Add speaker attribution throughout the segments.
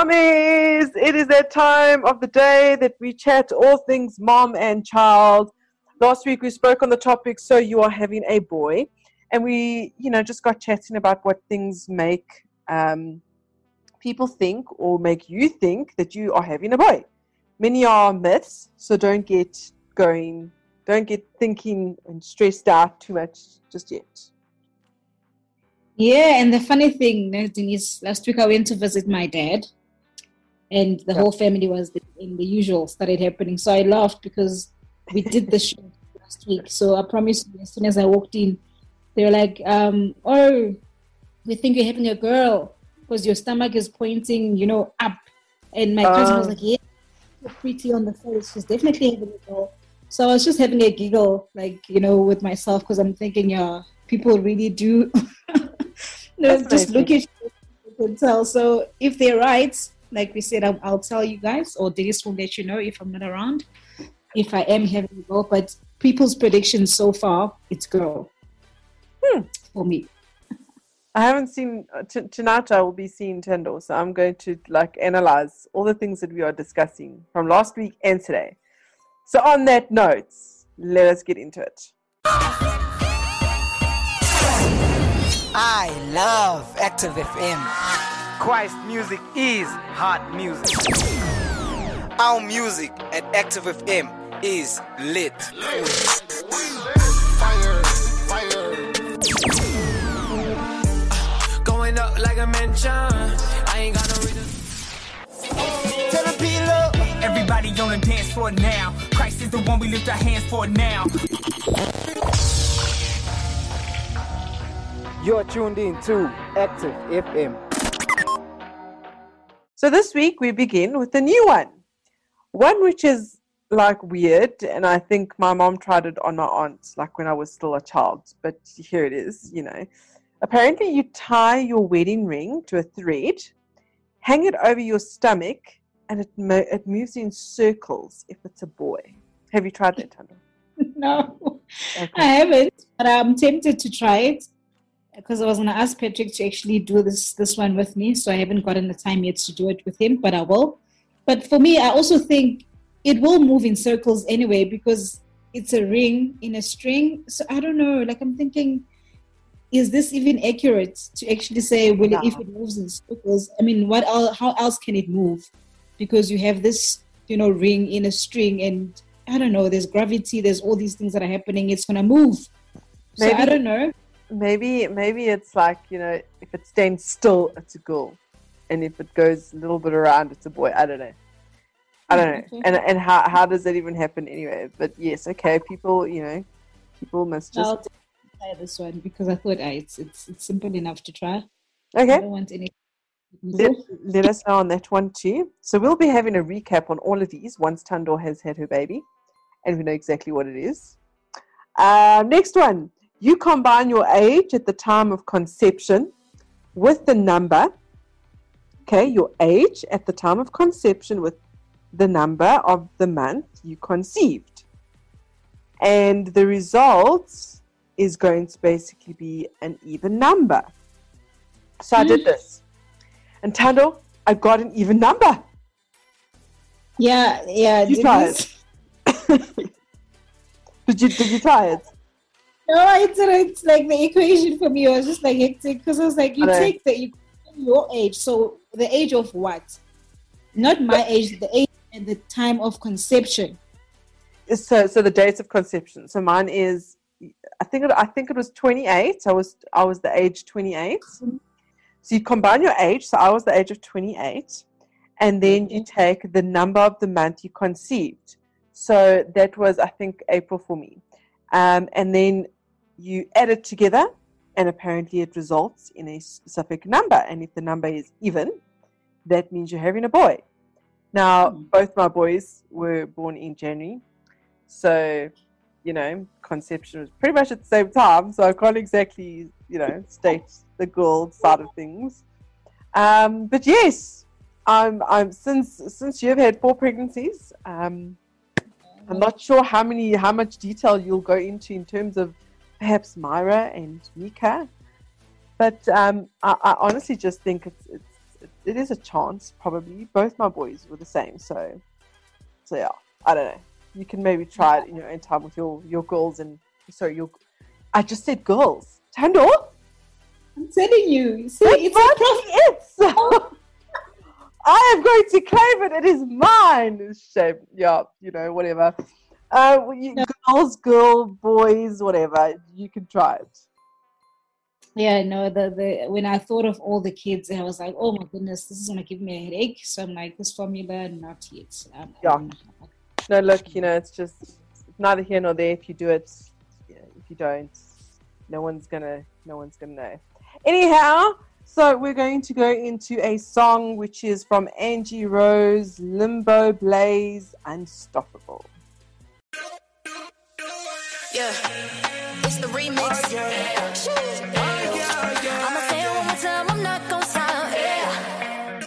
Speaker 1: Mommies, it is that time of the day that we chat all things mom and child. Last week we spoke on the topic, so you are having a boy, and we, you know, just got chatting about what things make um, people think or make you think that you are having a boy. Many are myths, so don't get going, don't get thinking and stressed out too much just yet.
Speaker 2: Yeah, and the funny thing, Denise, last week I went to visit my dad, and the yeah. whole family was in the usual started happening. So I laughed because we did the show last week. So I promise you, as soon as I walked in, they were like, um, "Oh, we think you're having a girl because your stomach is pointing, you know, up." And my uh, cousin was like, "Yeah, pretty on the face. She's definitely having a girl." So I was just having a giggle, like you know, with myself because I'm thinking, yeah, people really do. no, just look at you, you can tell. So if they're right, like we said, I'll, I'll tell you guys, or Denise will let you know if I'm not around, if I am having a girl. But people's predictions so far, it's girl
Speaker 1: hmm.
Speaker 2: for me.
Speaker 1: I haven't seen uh, t- tonight. I will be seeing Tendo, so I'm going to like analyze all the things that we are discussing from last week and today. So on that note, let us get into it.
Speaker 3: I love Active FM. Christ music is hot music. Our music at Active FM is lit. Fire, fire. Going up like a mansion. I ain't got no reason. Tell them peel. Everybody on the dance floor now. Christ is the one we lift our hands for now. You're tuned in to Active FM.
Speaker 1: So this week we begin with a new one. One which is like weird, and I think my mom tried it on my aunt, like when I was still a child, but here it is, you know. Apparently, you tie your wedding ring to a thread, hang it over your stomach, and it, mo- it moves in circles if it's a boy. Have you tried that, Tando?
Speaker 2: no, okay. I haven't, but I'm tempted to try it because I was gonna ask Patrick to actually do this this one with me, so I haven't gotten the time yet to do it with him, but I will. But for me, I also think it will move in circles anyway because it's a ring in a string. So I don't know. Like I'm thinking, is this even accurate to actually say well no. if it moves in circles? I mean, what else, how else can it move? Because you have this, you know, ring in a string, and I don't know. There's gravity. There's all these things that are happening. It's gonna move. Maybe, so I don't know
Speaker 1: maybe maybe it's like you know if it stands still it's a girl. And if it goes a little bit around it's a boy. I don't know. I don't know. And and how, how does that even happen anyway? But yes okay people you know people must just
Speaker 2: I'll try this one because i thought ah, it's, it's it's simple enough to try.
Speaker 1: Okay.
Speaker 2: I don't want any
Speaker 1: let, let us know on that one too. So we'll be having a recap on all of these once Tando has had her baby and we know exactly what it is. Uh, next one you combine your age at the time of conception with the number, okay, your age at the time of conception with the number of the month you conceived. And the result is going to basically be an even number. So I did this. And Tando, I got an even number.
Speaker 2: Yeah, yeah.
Speaker 1: You try it. did you did you try it?
Speaker 2: No, it's, it's like the equation for me was just like hectic because I was like, you take the your age, so the age of what? Not my age, the age and the time of conception.
Speaker 1: So, so the dates of conception. So mine is, I think it, I think it was 28. I was I was the age 28. Mm-hmm. So you combine your age. So I was the age of 28, and then you take the number of the month you conceived. So that was I think April for me. Um, and then you add it together and apparently it results in a specific number. And if the number is even, that means you're having a boy. Now, mm. both my boys were born in January. So, you know, conception was pretty much at the same time. So I can't exactly, you know, state the girl side of things. Um, but yes, I'm, I'm since since you've had four pregnancies, um, I'm not sure how many how much detail you'll go into in terms of perhaps Myra and Mika. But um, I, I honestly just think it's, it's it is a chance. Probably both my boys were the same. So so yeah, I don't know. You can maybe try it in your own time with your your girls and sorry your. I just said girls. Tando.
Speaker 2: I'm telling you. See, it's
Speaker 1: fucking it. I am going to claim it. It is mine. Shame. Yeah, you know, whatever. Uh, you,
Speaker 2: No.
Speaker 1: girls, girl, boys, whatever. You can try it.
Speaker 2: Yeah, no, the, the when I thought of all the kids, I was like, oh my goodness, this is gonna give me a headache. So I'm like, this formula, not yet. Um,
Speaker 1: Yeah. No, look, you know, it's just neither here nor there. If you do it, you know, if you don't, no one's gonna, no one's gonna know. Anyhow, so we're going to go into a song which is from Angie Rose, Limoblaze, Unstoppable.
Speaker 4: Yeah, it's the remix. Oh, Shit. Oh, I'ma say it one more time, I'm not. Yeah.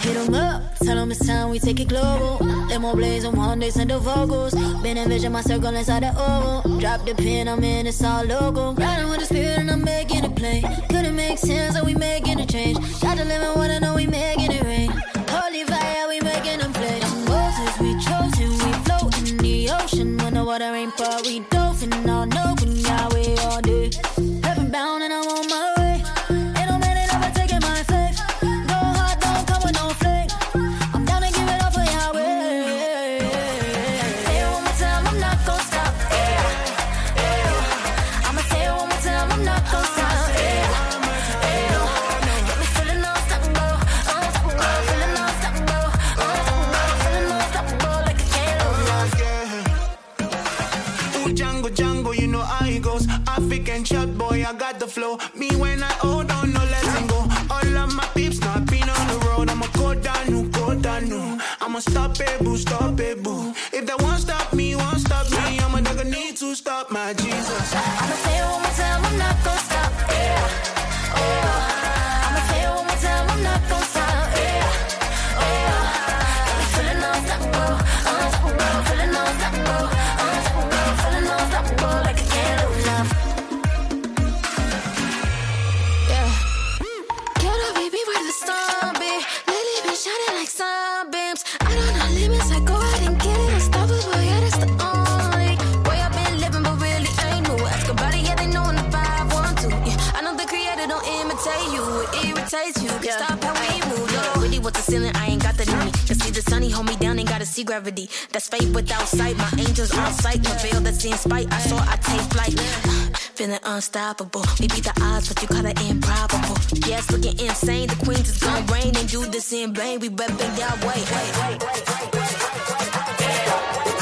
Speaker 4: Hit 'em up, tell 'em it's time we take it global. Limoblaze on one day, send the vocals. Been envision my circle inside the oval. Drop the pin, I'm in, it's all logo. Riding with the spirit and I'm making it plain. Couldn't make sense, so we making a change. Got to live in what I know, we making it rain. Gravity. That's faith without sight. My angels on sight, the veil that's in spite. I saw I take flight. Feeling unstoppable. We beat the odds, but you call it improbable. Yes, looking insane. The queens is gonna reign and do this in vain. We reppin' Yahweh. I'ma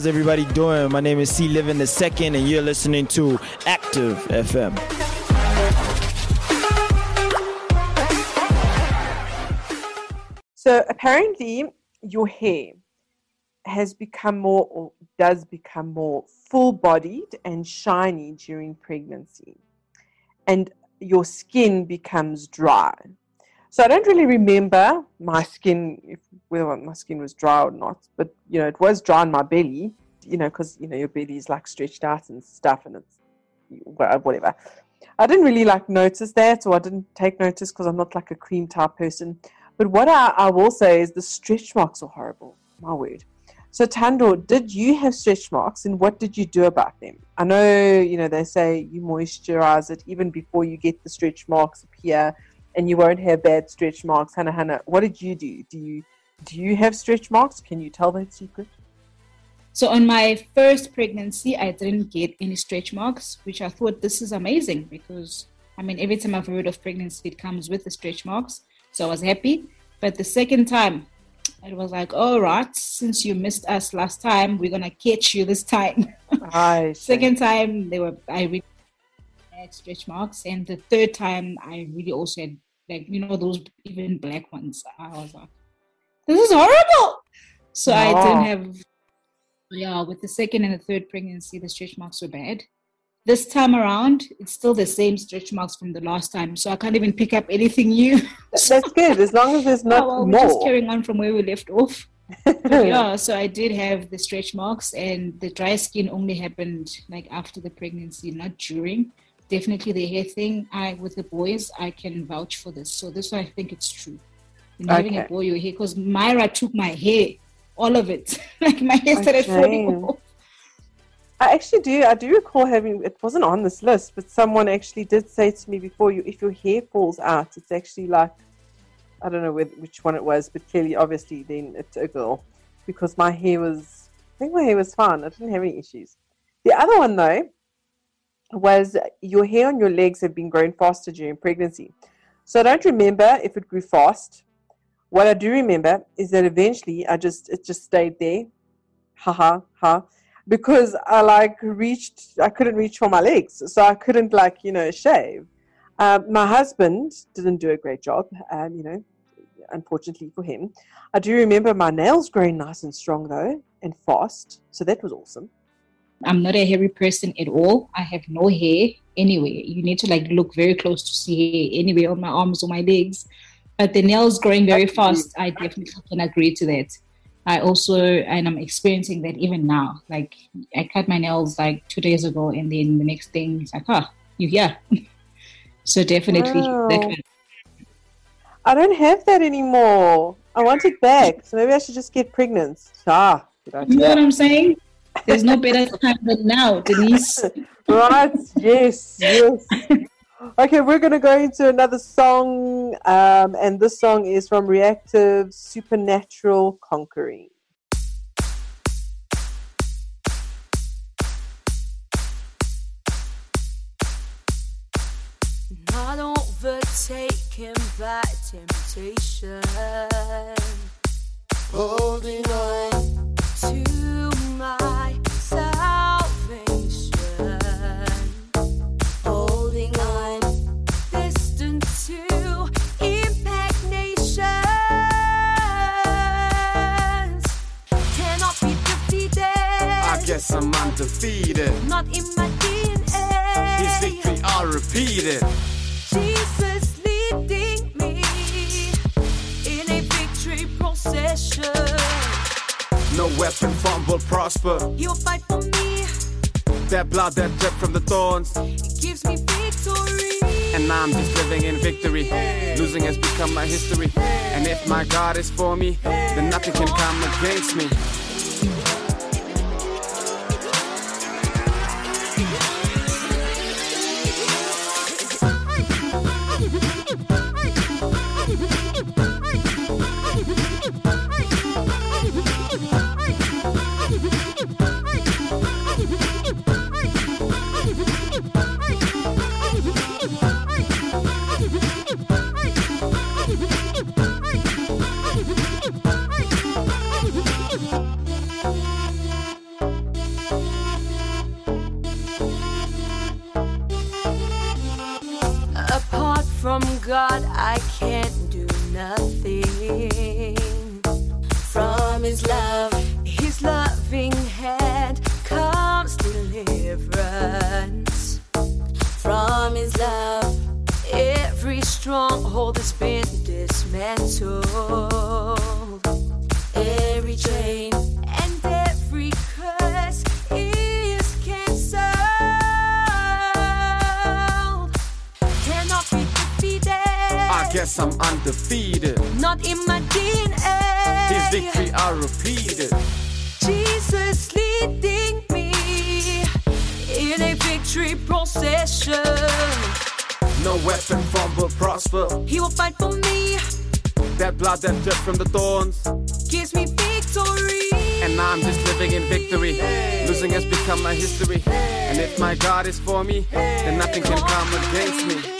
Speaker 5: how's everybody doing? My name is C Living the Second, and you're listening to Active FM.
Speaker 1: So apparently, your hair has become more or does become more full bodied and shiny during pregnancy, and your skin becomes dry. So I don't really remember my skin, if, whether my skin was dry or not, but you know, it was dry on my belly, you know, because you know, your belly is like stretched out and stuff, and it's whatever. I didn't really like notice that, or I didn't take notice because I'm not like a cream type person. But what I, I will say is the stretch marks are horrible. My word. So Tando, did you have stretch marks, and what did you do about them? I know you know they say you moisturize it even before you get the stretch marks appear, and you won't have bad stretch marks. Hannah, Hannah, what did you do? Do you do you have stretch marks? Can you tell that secret?
Speaker 2: So on my first pregnancy, I didn't get any stretch marks, which I thought this is amazing because I mean every time I've heard of pregnancy, it comes with the stretch marks. So I was happy. But the second time, it was like, all right, since you missed us last time, we're gonna catch you this time.
Speaker 1: I
Speaker 2: Second time, they were I really had stretch marks, and the third time I really also had like you know those even black ones. I was like, this is horrible. So I didn't have. Yeah, with the second and the third pregnancy, the stretch marks were bad. This time around, it's still the same stretch marks from the last time, so I can't even pick up anything new.
Speaker 1: That's good as long as there's not
Speaker 2: Oh, well, we're just carrying on from where we left off. Yeah, so I did have the stretch marks, and the dry skin only happened like after the pregnancy, not during. Definitely the hair thing. I with the boys, I can vouch for this. So this one, I think it's true. Having a
Speaker 1: Okay.
Speaker 2: boy, your hair, because Myra took my hair, all of it. like my hair started falling off.
Speaker 1: I actually do. I do recall having. It wasn't on this list, but someone actually did say to me before you, if your hair falls out, it's actually like, I don't know which, which one it was, but clearly, obviously, then it's a girl, because my hair was. I think my hair was fine. I didn't have any issues. The other one though, was your hair on your legs have been growing faster during pregnancy. So I don't remember if it grew fast. What I do remember is that eventually I just it just stayed there. Ha ha ha because I like reached, I couldn't reach for my legs, so I couldn't like you know shave. Um, my husband didn't do a great job, um, you know, unfortunately for him. I do remember my nails growing nice and strong though, and fast, so that was awesome.
Speaker 2: I'm not a hairy person at all. I have no hair anywhere. You need to like look very close to see hair anywhere on my arms or my legs. But the nails growing very fast, I definitely can agree to that. I also, and I'm experiencing that even now. Like I cut my nails like two days ago, and then the next thing it's like, ah, you here. so definitely,
Speaker 1: Wow.
Speaker 2: that.
Speaker 1: I don't have that anymore. I want it back, so maybe I should just get pregnant. Ah,
Speaker 2: you know what. I'm saying? There's no better time than now, Denise.
Speaker 1: right? Yes, yes. Okay, we're going to go into another song, um, and this song is from Reactive Supernatural Conquering.
Speaker 6: Not overtaken by temptation.
Speaker 7: Holding on,
Speaker 6: to my
Speaker 8: I'm undefeated.
Speaker 6: Not in my DNA.
Speaker 8: His victory, I'll repeat it.
Speaker 6: Jesus leading me in a victory procession.
Speaker 8: No weapon formed will prosper.
Speaker 6: You'll fight for me.
Speaker 8: That blood that dripped from the thorns.
Speaker 6: It gives me victory.
Speaker 8: And I'm just living in victory. Losing has become my history. And if my God is for me, then nothing can come against me.
Speaker 6: His love, every stronghold has been dismantled. Every chain and every curse is cancelled cannot be defeated.
Speaker 8: I guess I'm undefeated.
Speaker 6: Not in my DNA.
Speaker 8: His victory, I'll repeat No weapon formed will prosper.
Speaker 6: He will fight for me,
Speaker 8: That blood that dripped from the thorns.
Speaker 6: gives me victory.
Speaker 8: And I'm just living in victory. Losing has become my history. And if my God is for me, then nothing can come against me.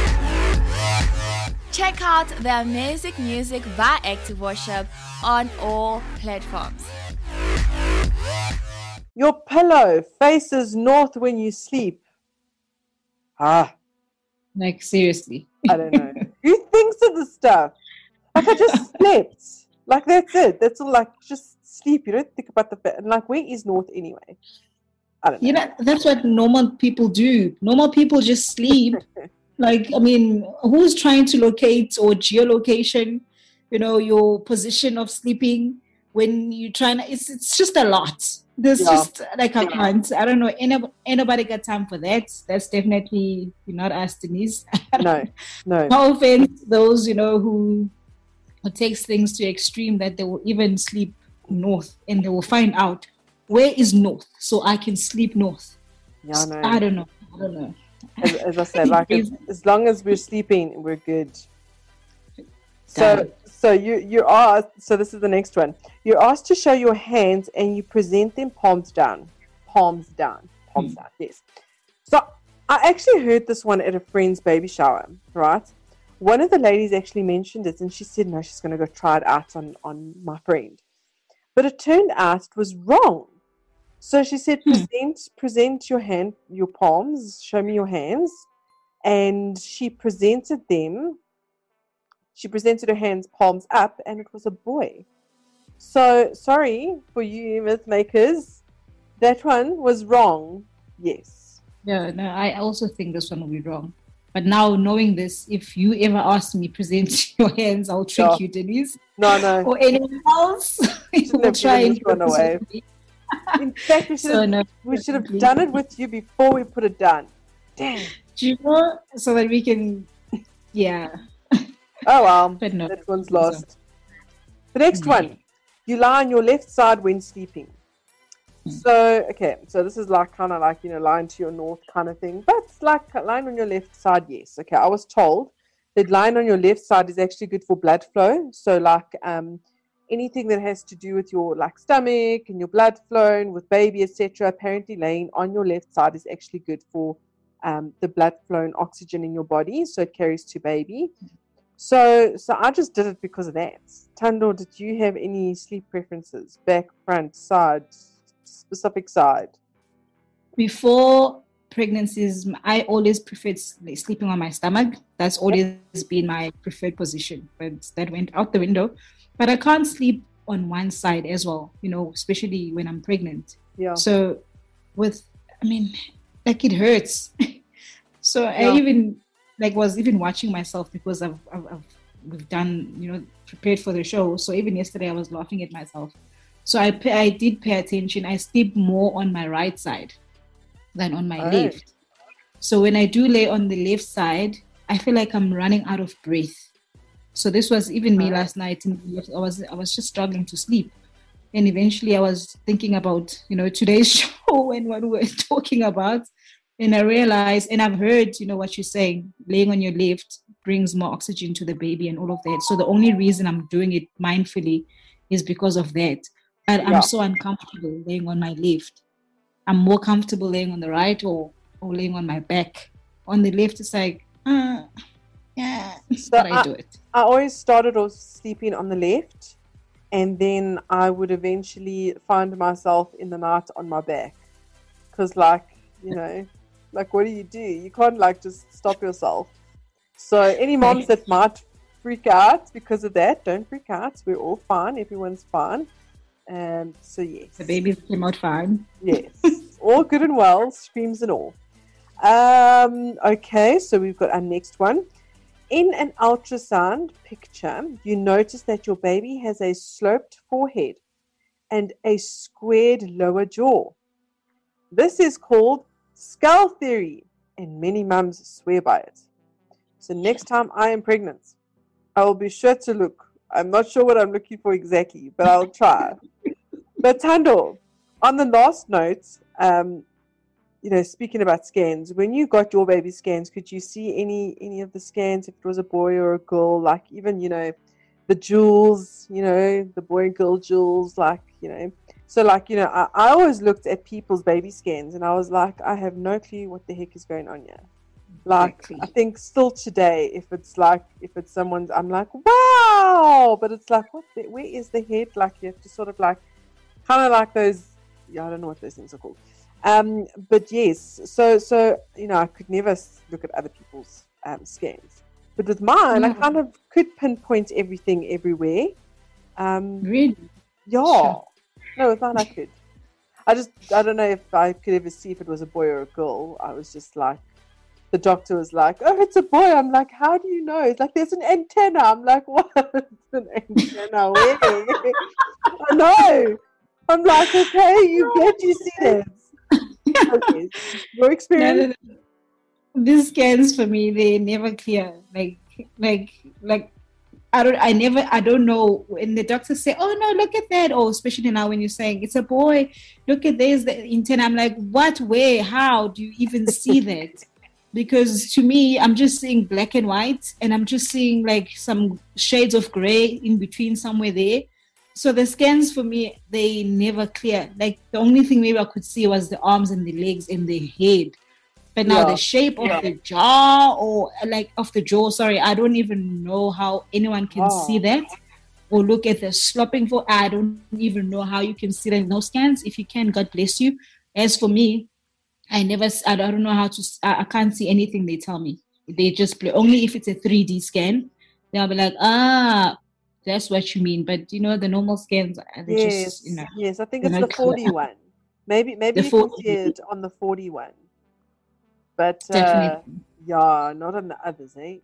Speaker 9: Check out their music music by Active Worship on all platforms.
Speaker 1: Your pillow faces north when you sleep. Ah,
Speaker 2: Like seriously.
Speaker 1: I don't know. Who thinks of this stuff? Like I just slept. Like that's it. That's all. Like just sleep. You don't think about the fa- and like where is north anyway? I don't know.
Speaker 2: You know, that's what normal people do. Normal people just sleep. like, I mean, who's trying to locate or geolocation, you know, your position of sleeping when you're trying to, it's, it's just a lot. There's
Speaker 1: Yeah.
Speaker 2: just like I can't. I don't know. Any, anybody got time for that? That's definitely not us, Denise.
Speaker 1: no, no.
Speaker 2: no offense those you know who who takes things to extreme that they will even sleep north and they will find out where is north so i can sleep north
Speaker 1: Yeah, no.
Speaker 2: i don't know i don't know
Speaker 1: as, as I said, like as, as long as we're sleeping, we're good. So, so you you are so this is the next one. You're asked to show your hands and you present them palms down, palms down, palms hmm. down. Yes. So I actually heard this one at a friend's baby shower. Right. One of the ladies actually mentioned it, and she said no, she's going to go try it out on on my friend. But it turned out it was wrong. So she said, hmm. present present your hand, your palms. Show me your hands, and she presented them. She presented her hands palms up, and it was a boy. So sorry for you myth makers, that one was wrong. Yes.
Speaker 2: yeah no i also think this one will be wrong but now knowing this if you ever ask me present your hands i'll trick you denise
Speaker 1: No, no.
Speaker 2: or anyone else
Speaker 1: Shouldn't
Speaker 2: will try and
Speaker 1: one away. In fact, we should
Speaker 2: So
Speaker 1: have,
Speaker 2: no,
Speaker 1: we should have done it with you before we put it down. Damn.
Speaker 2: Do you know so that we can yeah
Speaker 1: Oh well.
Speaker 2: but no
Speaker 1: That one's
Speaker 2: so.
Speaker 1: lost. The next one, you lie on your left side when sleeping. So, okay, so this is like kind of like, you know, lying to your north kind of thing, but it's like lying on your left side, yes. Okay, I was told that lying on your left side is actually good for blood flow. So, like, um, anything that has to do with your like stomach and your blood flow and with baby, etc. Apparently, laying on your left side is actually good for um, the blood flow and oxygen in your body, so it carries to baby. So, so I just did it because of that. Tando, did you have any sleep preferences? Back, front, side, specific side?
Speaker 2: before pregnancies i always preferred sleeping on my stomach. That's always been my preferred position but that went out the window. But i can't sleep on one side as well you know especially when i'm pregnant.
Speaker 1: Yeah.
Speaker 2: so with i mean like it hurts. So i even like was even watching myself because I've, I've, I've we've done you know prepared for the show. So even yesterday i was laughing at myself. So i i did pay attention. I sleep more on my right side than on my
Speaker 1: Oh.
Speaker 2: left so when i do lay on the left side i feel like i'm running out of breath so this was even me last night and i was i was just struggling to sleep and eventually i was thinking about you know today's show and what we're talking about And I realized, and I've heard, you know, what you're saying, laying on your left brings more oxygen to the baby and all of that. So the only reason I'm doing it mindfully is because of that. But
Speaker 1: Yeah.
Speaker 2: I'm so uncomfortable laying on my left. I'm more comfortable laying on the right or, or laying on my back. On the left, it's like, uh, yeah, but I
Speaker 1: I-
Speaker 2: do it.
Speaker 1: I always started off sleeping on the left, and then I would eventually find myself in the night on my back. Because, like, you know, like, what do you do? You can't, like, just stop yourself. So, any moms that might freak out because of that, don't freak out. We're all fine. Everyone's fine. Um, so, yes.
Speaker 2: The baby came out fine.
Speaker 1: Yes, all good and well, screams and all. Um, okay, so we've got our next one. In an ultrasound picture, you notice that your baby has a sloped forehead and a squared lower jaw. This is called skull theory, and many mums swear by it. So next time I am pregnant, I will be sure to look. I'm not sure what I'm looking for exactly, but I'll try. but Tando, on the last note, um, you know, speaking about scans, when you got your baby scans, could you see any any of the scans if it was a boy or a girl? Like even you know, the jewels, you know, the boy and girl jewels, like you know. So like you know, I, I always looked at people's baby scans and I was like, I have no clue what the heck is going on here. Like
Speaker 2: Exactly.
Speaker 1: I think still today, if it's like if it's someone's, I'm like, wow, but it's like, what? The, where is the head? Like you have to sort of like, kind of like those. Yeah, I don't know what those things are called. Um, but yes, so so you know, I could never look at other people's um, scans, but with mine, I
Speaker 2: Mm.
Speaker 1: kind of could pinpoint everything everywhere. Um,
Speaker 2: Really?
Speaker 1: yeah,
Speaker 2: Sure.
Speaker 1: no, with mine I could. I just I don't know if I could ever see if it was a boy or a girl. I was just like, the doctor was like, "Oh, it's a boy." I'm like, "How do you know?" It's like, "There's an antenna." I'm like, "What? an antenna? Where?" I know. I'm like, "Okay, you get you see that." Okay, your
Speaker 2: No,
Speaker 1: experience.
Speaker 2: no, no. These scans for me, they never clear. Like, like, like, I don't, I never, I don't know. When the doctors say, "Oh no, look at that," or especially now when you're saying it's a boy, look at this, the intent. I'm like, what? Where? How do you even see that? Because to me, I'm just seeing black and white, and I'm just seeing like some shades of gray in between somewhere there. So the scans for me, they never clear. Like the only thing maybe I could see was the arms and the legs and the head. But now
Speaker 1: Yeah.
Speaker 2: the shape of
Speaker 1: Yeah.
Speaker 2: the jaw or like of the jaw, sorry, I don't even know how anyone can
Speaker 1: Wow.
Speaker 2: see that. Or look at the slopping for I don't even know how you can see that in those scans. If you can, God bless you. As for me, I never, i don't know how to, i, can't see anything they tell me. They just play, only if it's a 3D scan, they'll be like, ah, that's what you mean. But you know, the normal scans,
Speaker 1: Yes,
Speaker 2: just, you know,
Speaker 1: yes. I think it's the
Speaker 2: not clear.
Speaker 1: one. Maybe maybe
Speaker 2: The
Speaker 1: you can
Speaker 2: 4D.
Speaker 1: see it on the 4D one. But uh, yeah, not on the others, eh?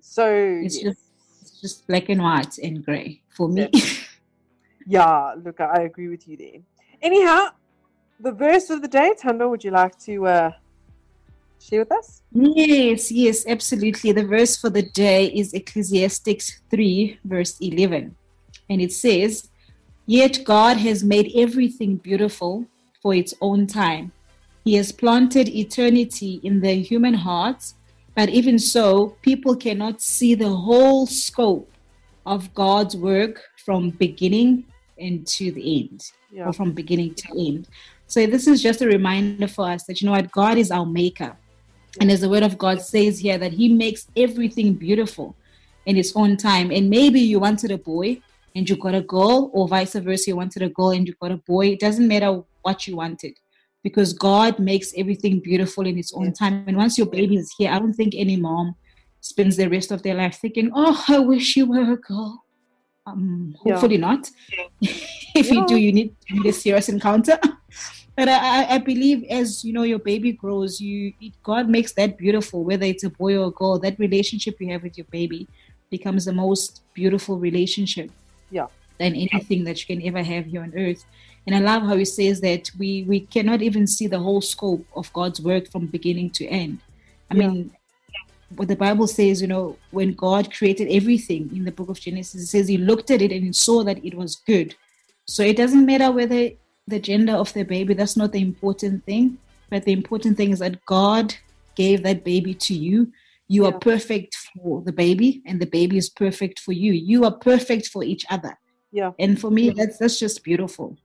Speaker 1: So
Speaker 2: It's
Speaker 1: yes.
Speaker 2: just, it's just black and white and gray for me.
Speaker 1: yeah, look, I I agree with you there. Anyhow, the verse of the day, Tando, would you like to uh, share with us?
Speaker 2: Yes, yes, absolutely. The verse for the day is Ecclesiastes 3, verse 11. And it says, Yet God has made everything beautiful for its own time. He has planted eternity in the human hearts, but even so, people cannot see the whole scope of God's work from beginning and to the end
Speaker 1: Yeah.
Speaker 2: or from beginning to end. So this is just a reminder for us that you know what God is our maker. And as the word of God says here that he makes everything beautiful in his own time. And maybe you wanted a boy and you got a girl, or vice versa, you wanted a girl and you got a boy. It doesn't matter what you wanted. Because God makes everything beautiful in his own time. And once your baby is here, I don't think any mom spends the rest of their life thinking, Oh, I wish you were a girl. Um,
Speaker 1: Yeah.
Speaker 2: hopefully not. if you do,
Speaker 1: Yeah.
Speaker 2: you need, you need a serious encounter. but I, I- believe as you know your baby grows, you God makes that beautiful. Whether it's a boy or a girl, that relationship you have with your baby becomes the most beautiful relationship
Speaker 1: Yeah.
Speaker 2: than anything that you can ever have here on earth. And I love how he says that we we cannot even see the whole scope of God's work from beginning to end. I
Speaker 1: Yeah.
Speaker 2: mean, what the Bible says, you know, when God created everything in the book of Genesis, it says he looked at it and he saw that it was good. So it doesn't matter whether the gender of the baby, that's not the important thing. but the important thing is that God gave that baby to you. You
Speaker 1: Yeah.
Speaker 2: are perfect for the baby, and the baby is perfect for you. You are perfect for each other.
Speaker 1: Yeah.
Speaker 2: And for me, that's that's just beautiful.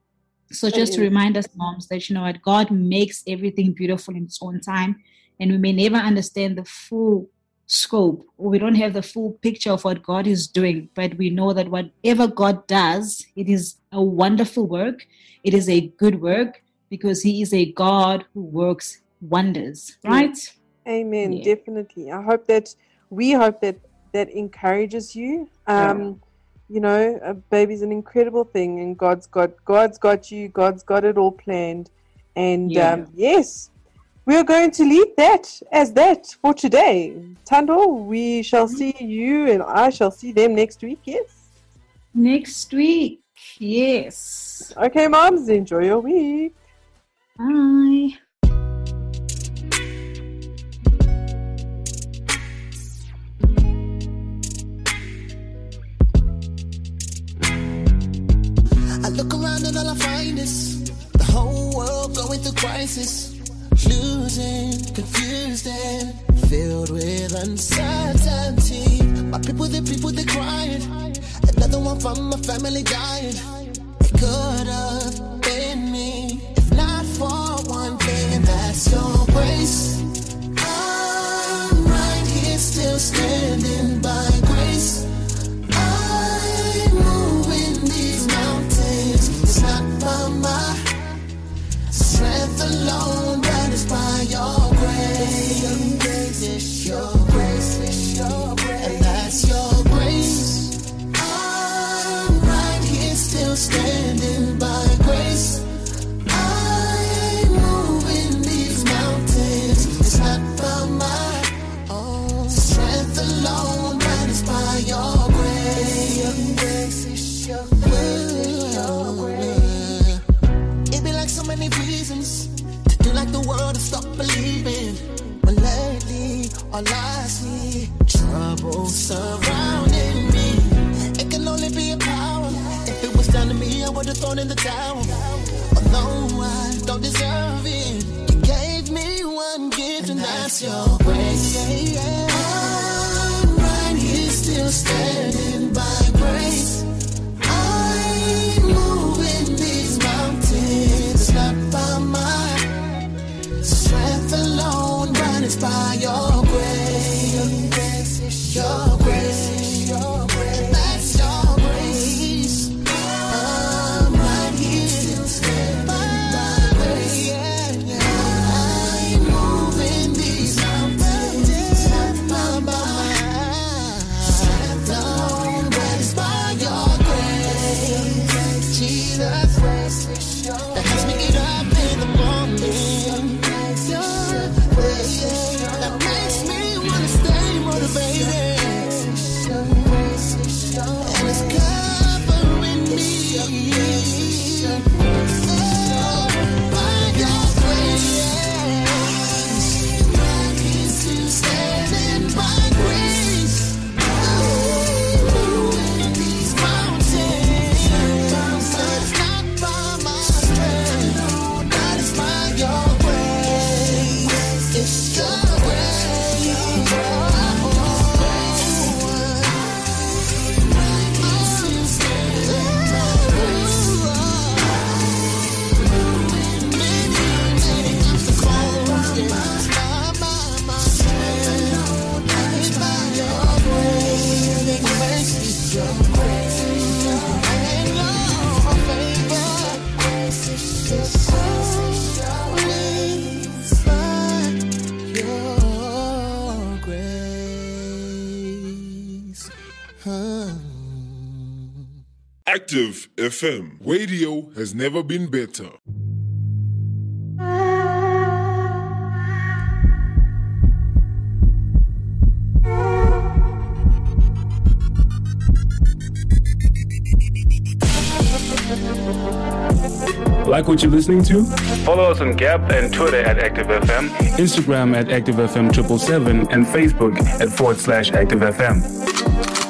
Speaker 2: So just to remind us moms that you know what God makes everything beautiful in its own time, and we may never understand the full scope we don't have the full picture of what God is doing, but we know that whatever God does, it is a wonderful work. It is a good work because He is a God who works wonders, right?
Speaker 1: Amen.
Speaker 2: Yeah.
Speaker 1: Definitely. I hope that we hope that that encourages you. Um, you know, a baby's an incredible thing, and God's got God's got you. God's got it all planned, and
Speaker 2: Yeah.
Speaker 1: um, yes, we are going to leave that as that for today. Tando, we shall
Speaker 2: Mm-hmm.
Speaker 1: see you, and I shall see them next week. Yes.
Speaker 2: Next week, yes.
Speaker 1: Okay, moms. Enjoy your week.
Speaker 2: Bye.
Speaker 7: I look around and all I find is the whole world going through crisis, losing, confused and filled with uncertainty. My people, the people, they crying. Another one from my family dying. It could have been me if not for one thing, that's your grace. All I see, trouble surrounding me. It can only be a power. If it was down to me, I would have thrown in the towel. Although I don't deserve it, you gave me one gift, and that's your
Speaker 10: Active FM. Radio has never been better.
Speaker 11: Like what you're listening to?
Speaker 12: Follow us on Gap and Twitter at ActiveFM.
Speaker 11: Instagram at ActiveFM777 and Facebook at forward slash ActiveFM.